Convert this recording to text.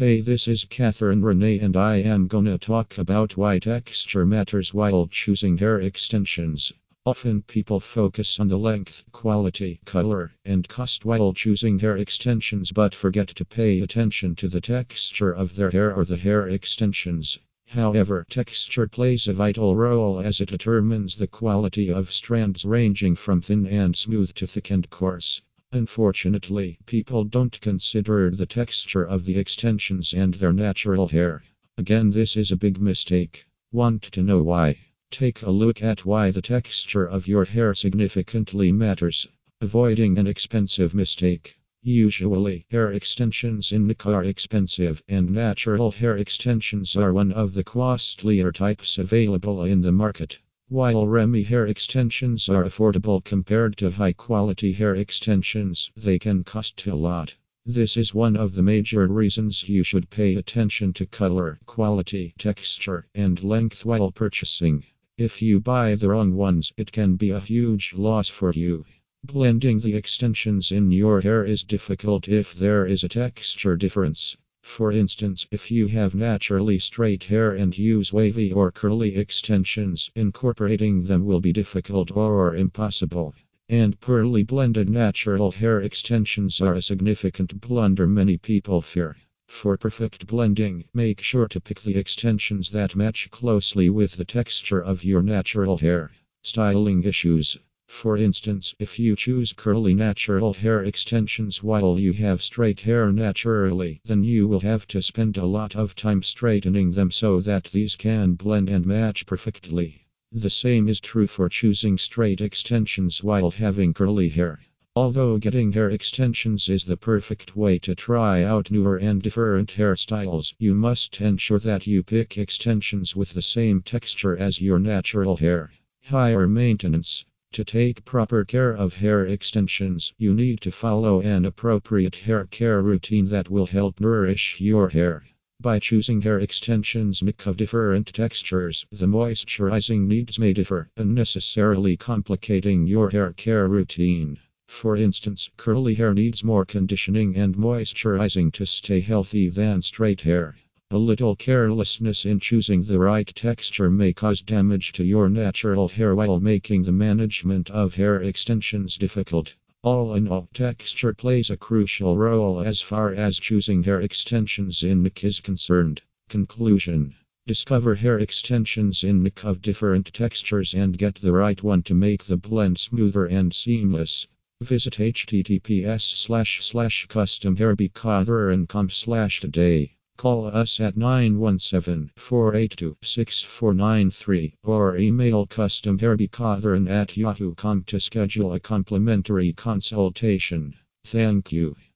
Hey, this is Catherine Renee, and I am gonna talk about why texture matters while choosing hair extensions. Often people focus on the length, quality, color, and cost while choosing hair extensions but forget to pay attention to the texture of their hair or the hair extensions. However, texture plays a vital role as it determines the quality of strands ranging from thin and smooth to thick and coarse. Unfortunately, people don't consider the texture of the extensions and their natural hair. Again, this is a big mistake. Want to know why? Take a look at why the texture of your hair significantly matters. Avoiding an expensive mistake. Usually, hair extensions in NYC are expensive, and natural hair extensions are one of the costlier types available in the market. While Remy hair extensions are affordable compared to high quality hair extensions, they can cost a lot. This is one of the major reasons you should pay attention to color, quality, texture, and length while purchasing. If you buy the wrong ones, it can be a huge loss for you. Blending the extensions in your hair is difficult if there is a texture difference. For instance, if you have naturally straight hair and use wavy or curly extensions, incorporating them will be difficult or impossible. And poorly blended natural hair extensions are a significant blunder many people fear. For perfect blending, make sure to pick the extensions that match closely with the texture of your natural hair. Styling issues. For instance, if you choose curly natural hair extensions while you have straight hair naturally, then you will have to spend a lot of time straightening them so that these can blend and match perfectly. The same is true for choosing straight extensions while having curly hair. Although getting hair extensions is the perfect way to try out newer and different hairstyles, you must ensure that you pick extensions with the same texture as your natural hair. Higher maintenance. To take proper care of hair extensions, you need to follow an appropriate hair care routine that will help nourish your hair. By choosing hair extensions mix of different textures, the moisturizing needs may differ, unnecessarily complicating your hair care routine. For instance, curly hair needs more conditioning and moisturizing to stay healthy than straight hair. A little carelessness in choosing the right texture may cause damage to your natural hair while making the management of hair extensions difficult. All in all, texture plays a crucial role as far as choosing hair extensions in NYC is concerned. Conclusion Discover hair extensions in NYC of different textures and get the right one to make the blend smoother and seamless. Visit https slash slash customhairbecother.com slash today. Call us at 917 482 6493 or email customhairbecother at yahoo.com to schedule a complimentary consultation. Thank you.